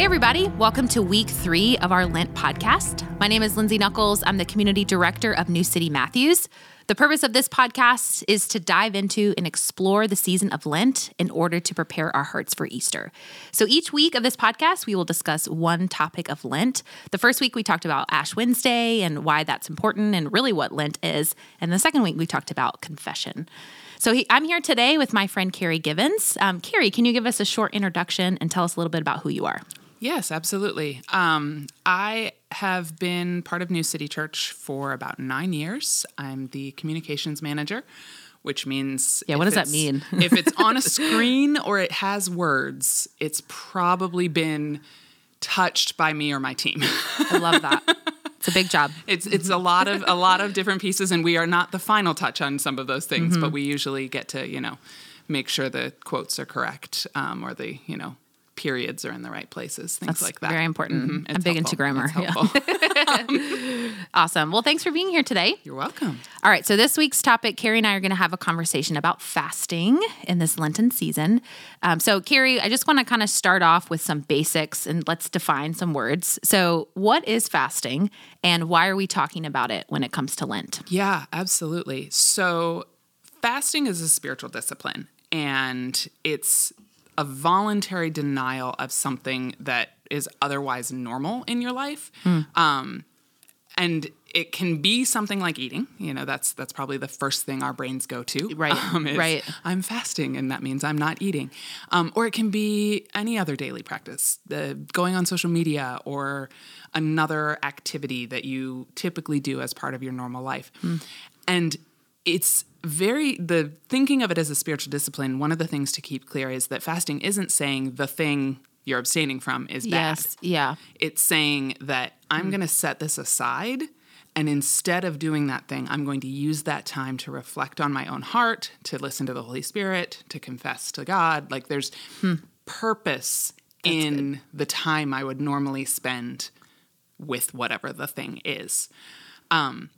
Hey, everybody. Welcome to week three of our Lent podcast. My name is Lindsay Knuckles. I'm the community director of New City Matthews. The purpose of this podcast is to dive into and explore the season of Lent in order to prepare our hearts for Easter. So each week of this podcast, we will discuss one topic of Lent. The first week, we talked about Ash Wednesday and why that's important and really what Lent is. And the second week, we talked about confession. So he, I'm here today with my friend Carrie Givens. Um, Carrie, can you give us a short introduction and tell us a little bit about who you are? Yes, absolutely. Um, I have been part of New City Church for about nine years. I'm the communications manager, which means yeah. What does that mean? if it's on a screen or it has words, it's probably been touched by me or my team. I love that. It's a big job. It's it's a lot of a lot of different pieces, and we are not the final touch on some of those things, mm-hmm. but we usually get to you know make sure the quotes are correct um, or the you know periods are in the right places, things That's like that. Very important. Mm-hmm. I'm big into grammar. Yeah. awesome. Well, thanks for being here today. You're welcome. All right. So, this week's topic, Carrie and I are going to have a conversation about fasting in this Lenten season. Um, so, Carrie, I just want to kind of start off with some basics and let's define some words. So, what is fasting and why are we talking about it when it comes to Lent? Yeah, absolutely. So, fasting is a spiritual discipline and it's a voluntary denial of something that is otherwise normal in your life. Mm. Um, and it can be something like eating. You know, that's that's probably the first thing our brains go to. Right. Um, right. I'm fasting, and that means I'm not eating. Um, or it can be any other daily practice, the going on social media, or another activity that you typically do as part of your normal life. Mm. And it's very the thinking of it as a spiritual discipline one of the things to keep clear is that fasting isn't saying the thing you're abstaining from is bad yes yeah it's saying that i'm mm. going to set this aside and instead of doing that thing i'm going to use that time to reflect on my own heart to listen to the holy spirit to confess to god like there's hmm. purpose That's in good. the time i would normally spend with whatever the thing is um,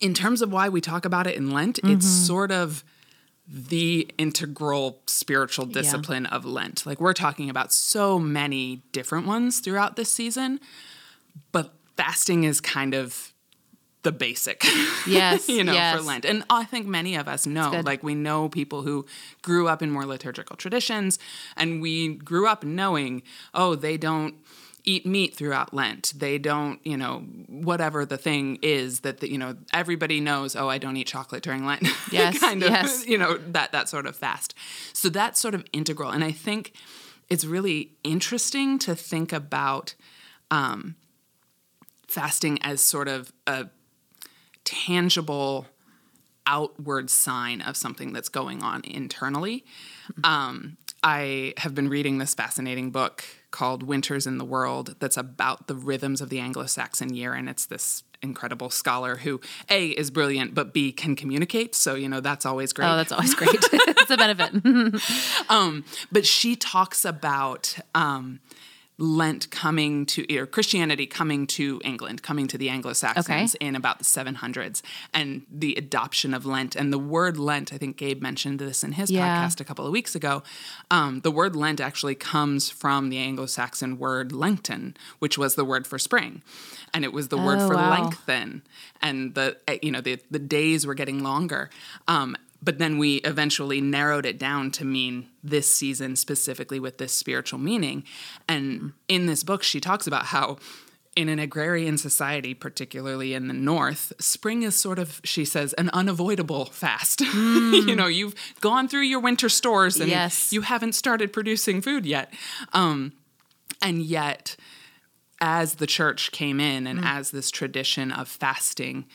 in terms of why we talk about it in Lent, mm-hmm. it's sort of the integral spiritual discipline yeah. of Lent. Like we're talking about so many different ones throughout this season, but fasting is kind of the basic. Yes. you know, yes. for Lent. And I think many of us know, like we know people who grew up in more liturgical traditions and we grew up knowing, oh, they don't eat meat throughout Lent. They don't, you know, whatever the thing is that the, you know everybody knows. Oh, I don't eat chocolate during Lent. Yes, kind of, yes. you know that that sort of fast. So that's sort of integral, and I think it's really interesting to think about um, fasting as sort of a tangible outward sign of something that's going on internally. Um, I have been reading this fascinating book called Winters in the World that's about the rhythms of the Anglo Saxon year. And it's this incredible scholar who, A, is brilliant, but B, can communicate. So, you know, that's always great. Oh, that's always great. it's a benefit. um, but she talks about. Um, Lent coming to, or Christianity coming to England, coming to the Anglo Saxons okay. in about the 700s, and the adoption of Lent. And the word Lent, I think Gabe mentioned this in his yeah. podcast a couple of weeks ago. Um, the word Lent actually comes from the Anglo Saxon word Lengten, which was the word for spring. And it was the oh, word for wow. lengthen. And the, eh, you know, the, the days were getting longer. Um, but then we eventually narrowed it down to mean this season specifically with this spiritual meaning. And in this book, she talks about how in an agrarian society, particularly in the North, spring is sort of, she says, an unavoidable fast. Mm. you know, you've gone through your winter stores and yes. you haven't started producing food yet. Um, and yet, as the church came in and mm. as this tradition of fasting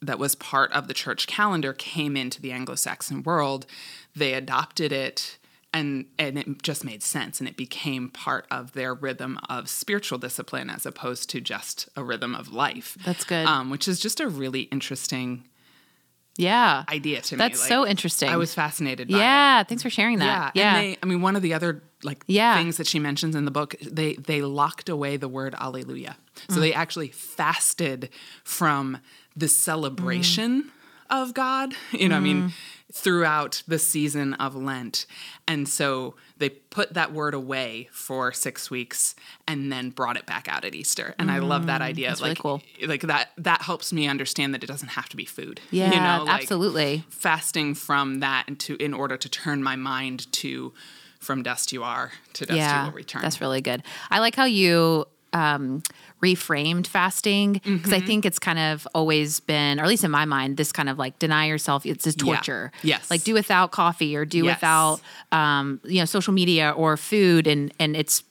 that was part of the church calendar came into the Anglo-Saxon world, they adopted it and and it just made sense and it became part of their rhythm of spiritual discipline as opposed to just a rhythm of life. That's good. Um, which is just a really interesting yeah idea to me. That's like, so interesting. I was fascinated yeah, it. thanks for sharing that. Yeah. yeah. They, I mean, one of the other like yeah. things that she mentions in the book, they they locked away the word alleluia. So mm. they actually fasted from the celebration mm. of God. You know, mm. I mean, mm. throughout the season of Lent. And so they put that word away for six weeks and then brought it back out at Easter. And mm, I love that mm, idea. That's like, really cool. like that that helps me understand that it doesn't have to be food. Yeah, you know, like absolutely. Fasting from that to in order to turn my mind to from dust you are to dust yeah, you will return. That's really good. I like how you um, reframed fasting because mm-hmm. I think it's kind of always been, or at least in my mind, this kind of like deny yourself. It's a torture. Yeah. Yes. Like do without coffee or do yes. without, um, you know, social media or food, and and it's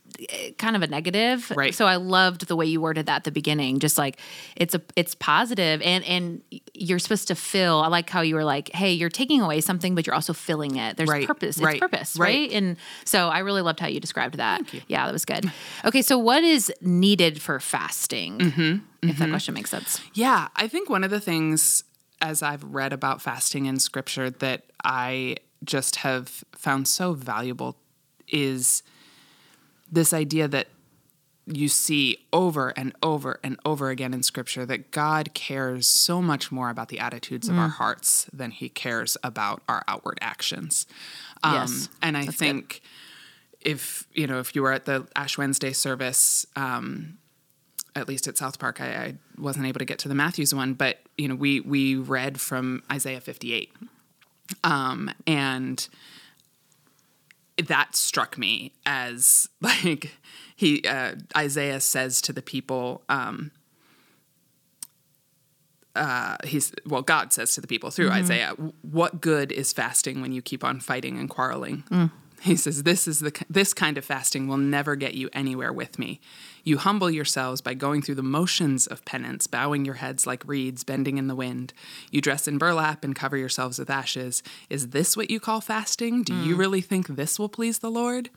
kind of a negative. Right. So I loved the way you worded that at the beginning. Just like it's a it's positive and and you're supposed to fill. I like how you were like, hey, you're taking away something, but you're also filling it. There's right. purpose. It's right. purpose, right? right? And so I really loved how you described that. You. Yeah, that was good. Okay, so what is needed for fasting? Mm-hmm. If mm-hmm. that question makes sense. Yeah, I think one of the things as I've read about fasting in scripture that I just have found so valuable is this idea that you see over and over and over again in scripture that God cares so much more about the attitudes mm. of our mm. hearts than he cares about our outward actions. Um, yes, and I think good. if, you know, if you were at the Ash Wednesday service, um, at least at South Park, I, I, wasn't able to get to the Matthews one, but, you know, we, we read from Isaiah 58. Um, and that struck me as like he uh, Isaiah says to the people um, uh, he's well God says to the people through mm-hmm. Isaiah what good is fasting when you keep on fighting and quarreling mm. He says this is the this kind of fasting will never get you anywhere with me you humble yourselves by going through the motions of penance, bowing your heads like reeds bending in the wind. You dress in burlap and cover yourselves with ashes. Is this what you call fasting? Do mm. you really think this will please the Lord?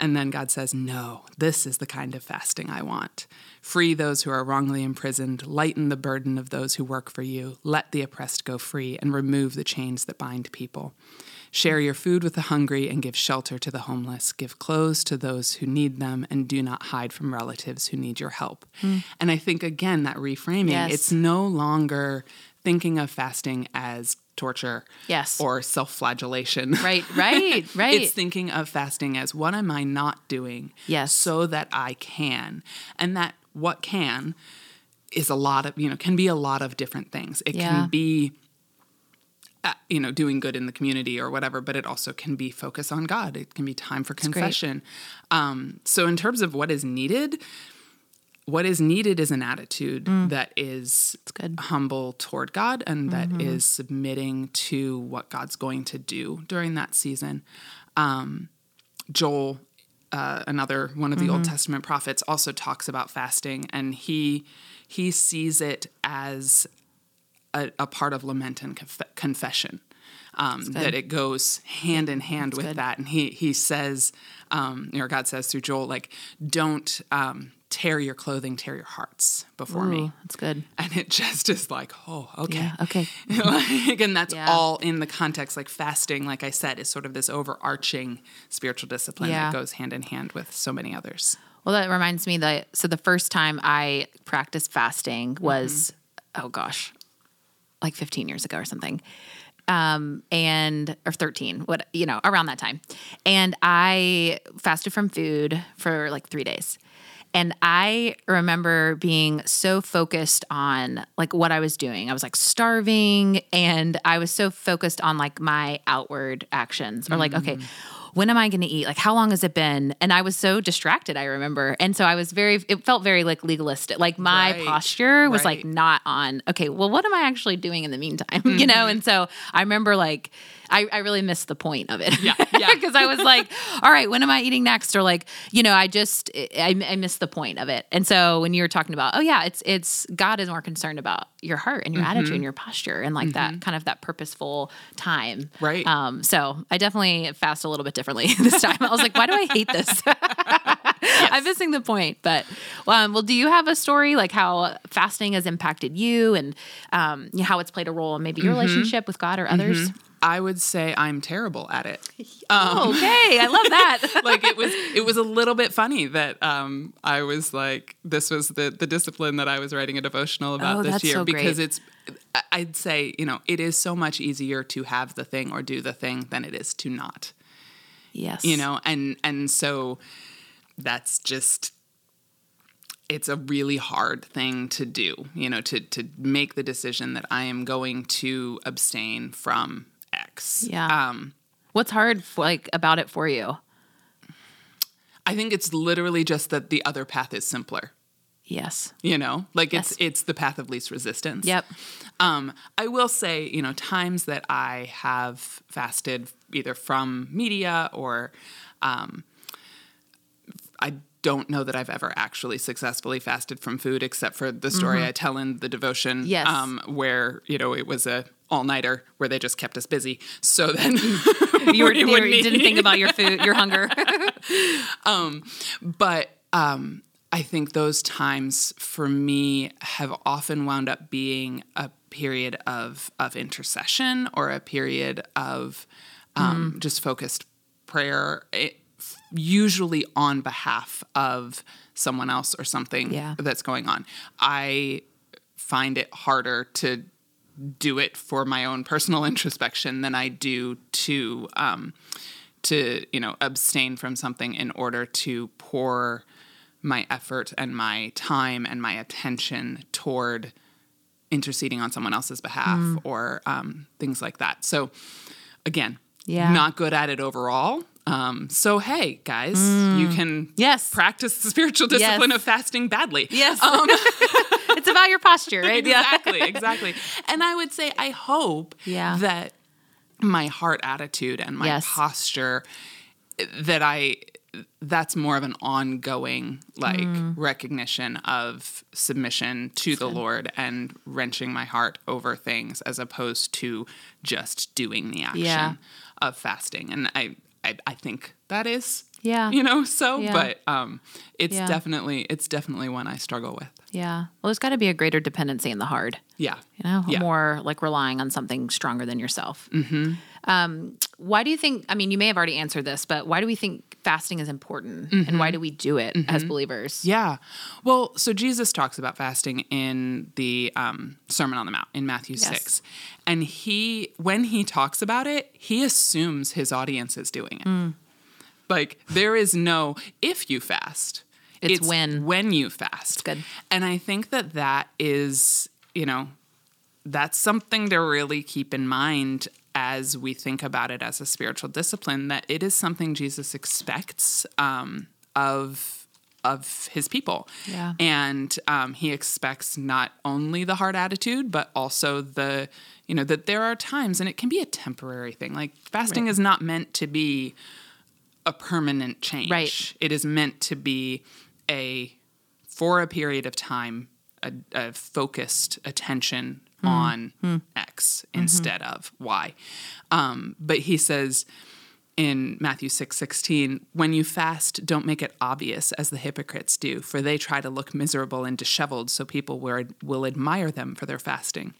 And then God says, No, this is the kind of fasting I want. Free those who are wrongly imprisoned, lighten the burden of those who work for you, let the oppressed go free, and remove the chains that bind people. Share your food with the hungry and give shelter to the homeless. Give clothes to those who need them and do not hide from relatives who need your help. Mm. And I think, again, that reframing, yes. it's no longer thinking of fasting as torture yes or self-flagellation right right right it's thinking of fasting as what am i not doing yes so that i can and that what can is a lot of you know can be a lot of different things it yeah. can be you know doing good in the community or whatever but it also can be focus on god it can be time for confession um, so in terms of what is needed what is needed is an attitude mm. that is humble toward god and that mm-hmm. is submitting to what god's going to do during that season um, joel uh, another one of the mm-hmm. old testament prophets also talks about fasting and he he sees it as a, a part of lament and conf- confession. Um, that it goes hand in hand That's with good. that. And he he says, um, or God says through Joel, like, don't um, tear your clothing, tear your hearts before Ooh, me. That's good. And it just is like, oh, okay, yeah, okay. like, and that's yeah. all in the context. Like fasting, like I said, is sort of this overarching spiritual discipline yeah. that goes hand in hand with so many others. Well, that reminds me that so the first time I practiced fasting was, mm-hmm. oh gosh, like 15 years ago or something. Um, and or 13, what you know, around that time. And I fasted from food for like 3 days. And I remember being so focused on like what I was doing. I was like starving and I was so focused on like my outward actions or like, okay, when am I going to eat? Like, how long has it been? And I was so distracted, I remember. And so I was very, it felt very like legalistic. Like my right. posture was right. like not on, okay, well, what am I actually doing in the meantime? Mm-hmm. You know? And so I remember like, I, I really missed the point of it. Yeah. Yeah. Because I was like, all right, when am I eating next? Or like, you know, I just, I, I missed the point of it. And so when you were talking about, oh yeah, it's, it's, God is more concerned about your heart and your mm-hmm. attitude and your posture and like mm-hmm. that kind of that purposeful time. Right. Um, so I definitely fast a little bit differently this time. I was like, why do I hate this? yes. I'm missing the point. But um, well, do you have a story like how fasting has impacted you and um, how it's played a role in maybe your mm-hmm. relationship with God or others? Mm-hmm. I would say I'm terrible at it. Um, okay, I love that. like it was, it was a little bit funny that um, I was like, this was the the discipline that I was writing a devotional about Oh, this year so because it's. I'd say you know it is so much easier to have the thing or do the thing than it is to not. yes. You know, and and so that's just it's a really hard thing to do, you know, to to make the decision that I am going to abstain from X. Yeah. Um What's hard like about it for you? I think it's literally just that the other path is simpler. Yes. You know, like Yes. it's it's the path of least resistance. Yep. Um, I will say, you know, times that I have fasted either from media or um, I don't know that I've ever actually successfully fasted from food, except for the story I tell in the devotion, Mm-hmm. Yes. um, where you know it was a all nighter where they just kept us busy. So then You, were, you didn't think about your food, your hunger. but um, I think those times for me have often wound up being a period of of intercession or a period of um, Mm. just focused prayer, it, usually on behalf of someone else or something Yeah. that's going on. I find it harder to do it for my own personal introspection than I do to um, to you know abstain from something in order to pour my effort and my time and my attention toward interceding on someone else's behalf Mm. or um, things like that. So again, Yeah. not good at it overall. Um, so hey, guys, you can Mm. Yes. practice the spiritual discipline Yes. of fasting badly. yes. um, it's about your posture, right? exactly, exactly. And I would say, I hope Yeah. that my heart attitude and my Yes. posture, that I, that's more of an ongoing like Mm. recognition of submission to the Lord and wrenching my heart over things as opposed to just doing the action Yeah. of fasting. And I, I, I think that is, Yeah. you know, so, Yeah. but um, it's Yeah. definitely, it's definitely one I struggle with. Yeah. Well, there's got to be a greater dependency in the hard. Yeah. You know, Yeah. more like relying on something stronger than yourself. Mm-hmm. Um, why do you think? I mean, you may have already answered this, but why do we think fasting is important, and why do we do it as believers? Mm-hmm. Yeah. Well, so Jesus talks about fasting in the um, Sermon on the Mount in Matthew Yes. 6. And he, when he talks about it, he assumes his audience is doing it. Mm. Like, there is no, if you fast, It's when. When you fast. good. And I think that that is, you know, that's something to really keep in mind as we think about it as a spiritual discipline that it is something Jesus expects um, of of his people Yeah. and um, he expects not only the hard attitude but also the you know that there are times and it can be a temporary thing like fasting Right. is not meant to be a permanent change Right. it is meant to be a for a period of time a, a focused attention Hmm. on X Mm-hmm. instead of Y. Um, but he says in Matthew six sixteen, when you fast, don't make it obvious as the hypocrites do, for they try to look miserable and disheveled so people will, will admire them for their fasting.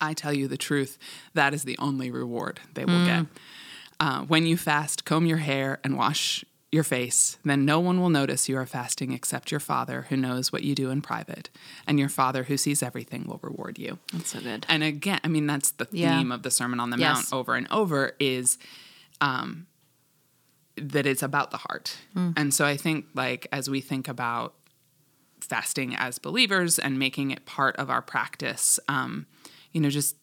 I tell you the truth, that is the only reward they will get. Uh, when you fast, comb your hair and wash your face, then no one will notice you are fasting except your Father who knows what you do in private, and your Father who sees everything will reward you. That's so good. And again, I mean, that's the Yeah. theme of the Sermon on the Yes. Mount over and over is um, that it's about the heart. Mm. And so I think, like, as we think about fasting as believers and making it part of our practice, um, you know, just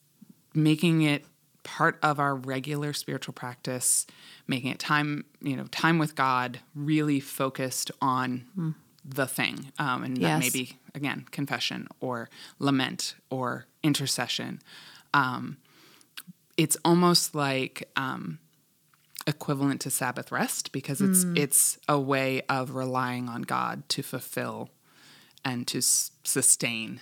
making it part of our regular spiritual practice, making it time, you know, time with God, really focused on the thing. Um, and that maybe, again, confession or lament or intercession. Um, it's almost like um, equivalent to Sabbath rest because it's Mm. it's a way of relying on God to fulfill and to s- sustain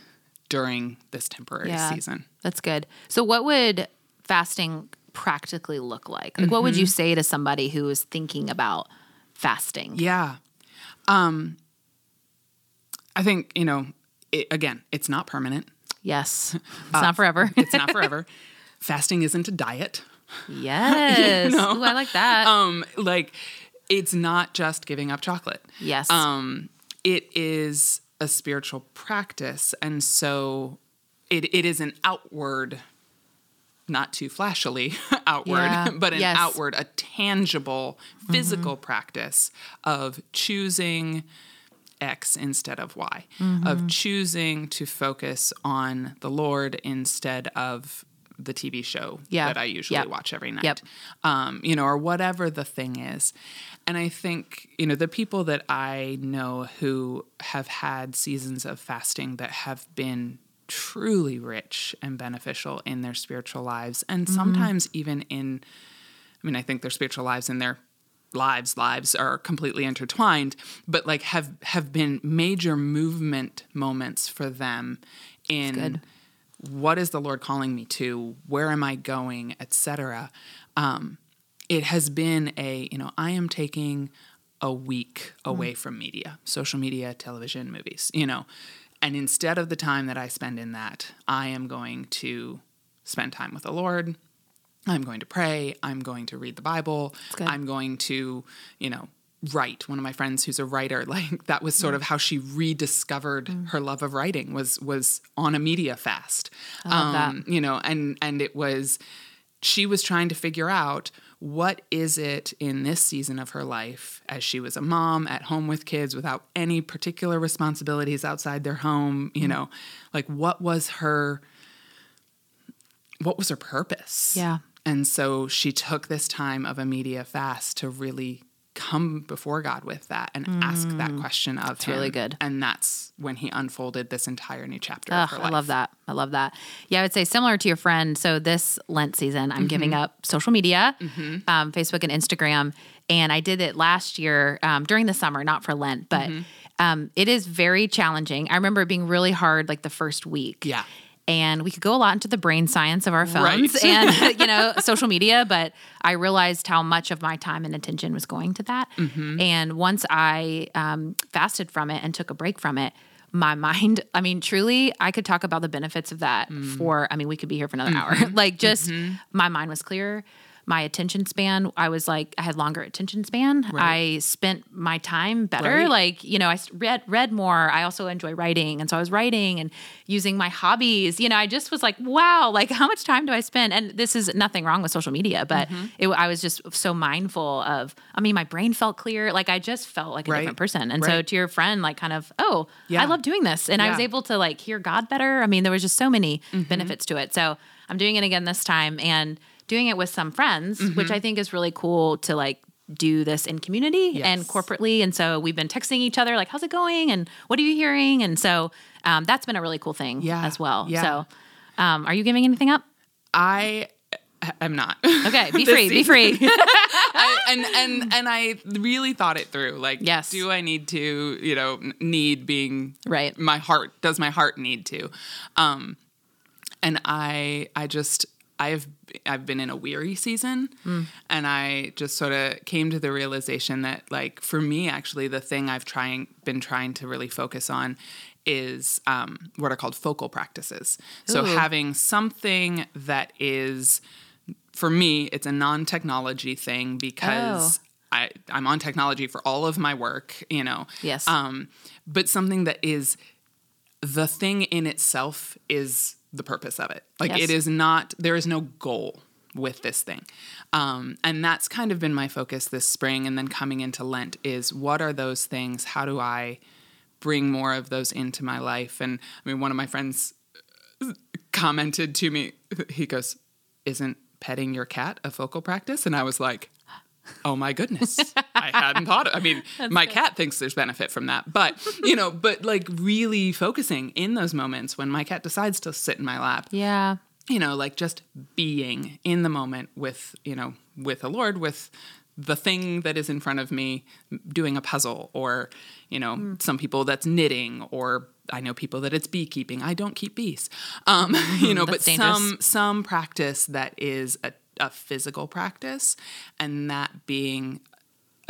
during this temporary Yeah. season. That's good. So, what would fasting practically look like? Like, what would you Mm-hmm. say to somebody who is thinking about fasting? Yeah. Um, I think, you know, it, again, it's not permanent. Yes, it's not forever. It's not forever. Fasting isn't a diet. Yes. you know? Ooh, I like that. Um, like it's not just giving up chocolate. Yes. Um, it is a spiritual practice, and so it it is an outward, not too flashily outward, yeah. but an yes. outward, a tangible, physical mm-hmm. practice of choosing X instead of Y, mm-hmm. of choosing to focus on the Lord instead of the TV show yeah. that I usually yep. watch every night, yep. um, you know, or whatever the thing is. And I think, you know, the people that I know who have had seasons of fasting that have been truly rich and beneficial in their spiritual lives, and mm-hmm. sometimes even in, I mean, I think their spiritual lives and their lives lives are completely intertwined but like have have been major movement moments for them in what is the Lord calling me to? Where am I going, etc. Um, it has been a, you know, I am taking a week away mm. from media, social media, television, movies, you know. And instead of the time that I spend in that, I am going to spend time with the Lord. I'm going to pray. I'm going to read the Bible. I'm going to, you know, write one of my friends who's a writer like that was sort of how she rediscovered mm. her love of writing was was on a media fast um, you know and and it was she was trying to figure out what is it in this season of her life as she was a mom at home with kids without any particular responsibilities outside their home you mm. know like what was her what was her purpose yeah and so she took this time of a media fast to really come before God with that and mm. ask that mm. question of that's him. really good. And that's when he unfolded this entire new chapter Ugh, I love that. I love that. Yeah, I would say similar to your friend. So this Lent season, I'm mm-hmm. giving up social media, mm-hmm. um, Facebook and Instagram. And I did it last year um, during the summer, not for Lent, but mm-hmm. um, it is very challenging. I remember it being really hard like the first week. Yeah and we could go a lot into the brain science of our phones right. and you know social media but i realized how much of my time and attention was going to that mm-hmm. and once i um, fasted from it and took a break from it my mind i mean truly i could talk about the benefits of that mm. for i mean we could be here for another mm-hmm. hour like just mm-hmm. my mind was clear my attention span i was like i had longer attention span right. i spent my time better right. like you know i read read more i also enjoy writing and so i was writing and using my hobbies you know i just was like wow like how much time do i spend and this is nothing wrong with social media but mm-hmm. it, i was just so mindful of i mean my brain felt clear like i just felt like a right. different person and so to your friend like kind of oh yeah. i love doing this and yeah. i was able to like hear god better i mean there was just so many mm-hmm. benefits to it so i'm doing it again this time and doing it with some friends, mm-hmm. which I think is really cool to like do this in community yes. and corporately. And so we've been texting each other, like, how's it going? And what are you hearing? And so um, that's been a really cool thing yeah. as well. Yeah. So um, are you giving anything up? I am not. Okay, be free, be free. I, and and and I really thought it through. Like, yes, do I need to? You know, need being right. My heart does my heart need to? Um, and I I just I've I've been in a weary season mm. and I just sort of came to the realization that like for me actually the thing I've trying been trying to really focus on is um, what are called focal practices. Ooh. So having something that is for me it's a non-technology thing because oh. I, I'm on technology for all of my work, you know. Yes. Um, but something that is the thing in itself is the purpose of it. Like yes. it is not, there is no goal with this thing. Um, and that's kind of been my focus this spring and then coming into Lent is what are those things? How do I bring more of those into my life? And I mean, one of my friends commented to me, he goes, Isn't petting your cat a focal practice? And I was like, oh my goodness i hadn't thought of, i mean That's my good. cat thinks there's benefit from that but you know but like really focusing in those moments when my cat decides to sit in my lap yeah you know like just being in the moment with you know with the lord with the thing that is in front of me doing a puzzle or you know mm. some people that's knitting or I know people that it's beekeeping. I don't keep bees, um, you know, but dangerous. some some practice that is a a physical practice and that being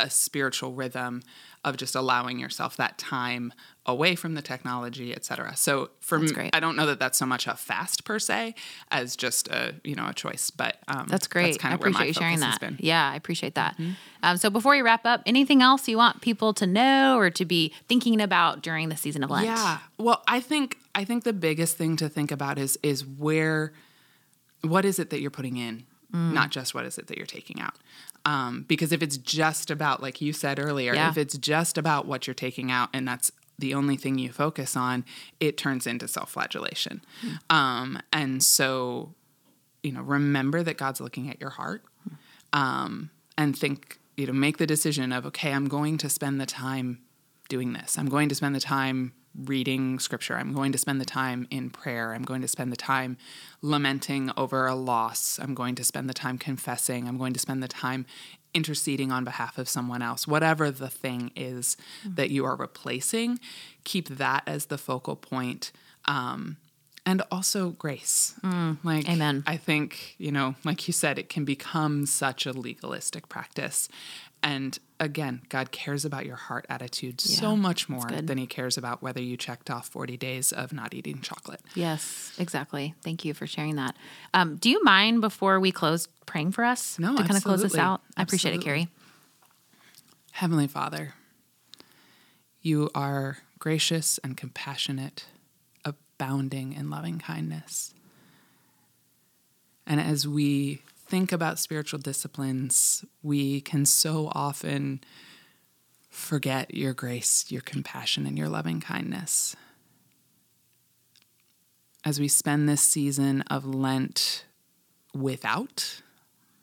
a spiritual rhythm of just allowing yourself that time away from the technology, et cetera. So for That's me, great. I don't know that that's so much a fast per se as just a you know a choice. But um, That's great. That's kind I of where my appreciate you sharing that. Mm-hmm. Yeah, I appreciate that. Um, so before we wrap up, anything else you want people to know or to be thinking about during the season of Lent? Yeah. Well, I think I think the biggest thing to think about is is where what is it that you're putting in, Mm. not just what is it that you're taking out. Um, because if it's just about, like you said earlier, Yeah. if it's just about what you're taking out and that's the only thing you focus on, it turns into self-flagellation. Mm. Um, and so, you know, remember that God's looking at your heart, um, and think, you know, make the decision of, okay, I'm going to spend the time doing this. I'm going to spend the time reading scripture. I'm going to spend the time in prayer. I'm going to spend the time lamenting over a loss. I'm going to spend the time confessing. I'm going to spend the time interceding on behalf of someone else. Whatever the thing is that you are replacing, keep that as the focal point. Um, and also grace. like Amen. I think, you know, like you said, it can become such a legalistic practice. And again, God cares about your heart attitude so much more than he cares about whether you checked off 40 days of not eating chocolate. Yes, exactly. Thank you for sharing that. Um, do you mind before we close praying for us No, to kind of close this absolutely. out? I appreciate it, Carrie. Heavenly Father, you are gracious and compassionate, abounding in loving kindness. And as we think about spiritual disciplines, we can so often forget your grace, your compassion, and your loving kindness. As we spend this season of Lent without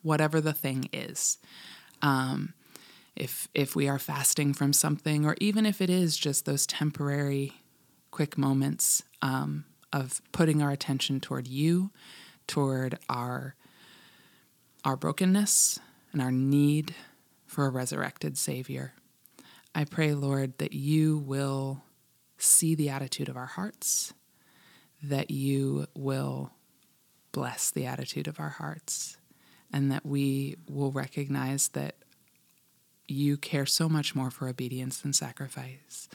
whatever the thing is, um, if if we are fasting from something, or even if it is just those temporary, quick moments um, of putting our attention toward you, toward our our brokenness and our need for a resurrected Savior. I pray, Lord, that you will see the attitude of our hearts, that you will bless the attitude of our hearts, and that we will recognize that you care so much more for obedience than sacrifice.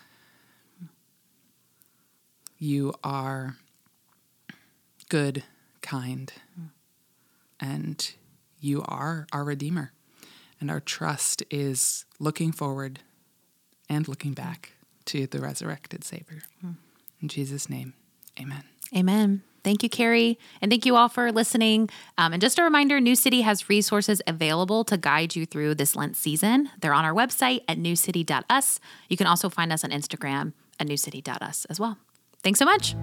You are good, kind, and you are our Redeemer. And our trust is looking forward and looking back to the resurrected Savior. In Jesus' name, amen. Amen. Thank you, Carrie. And thank you all for listening. Um, and just a reminder New City has resources available to guide you through this Lent season. They're on our website at newcity.us. You can also find us on Instagram at newcity.us as well. Thanks so much.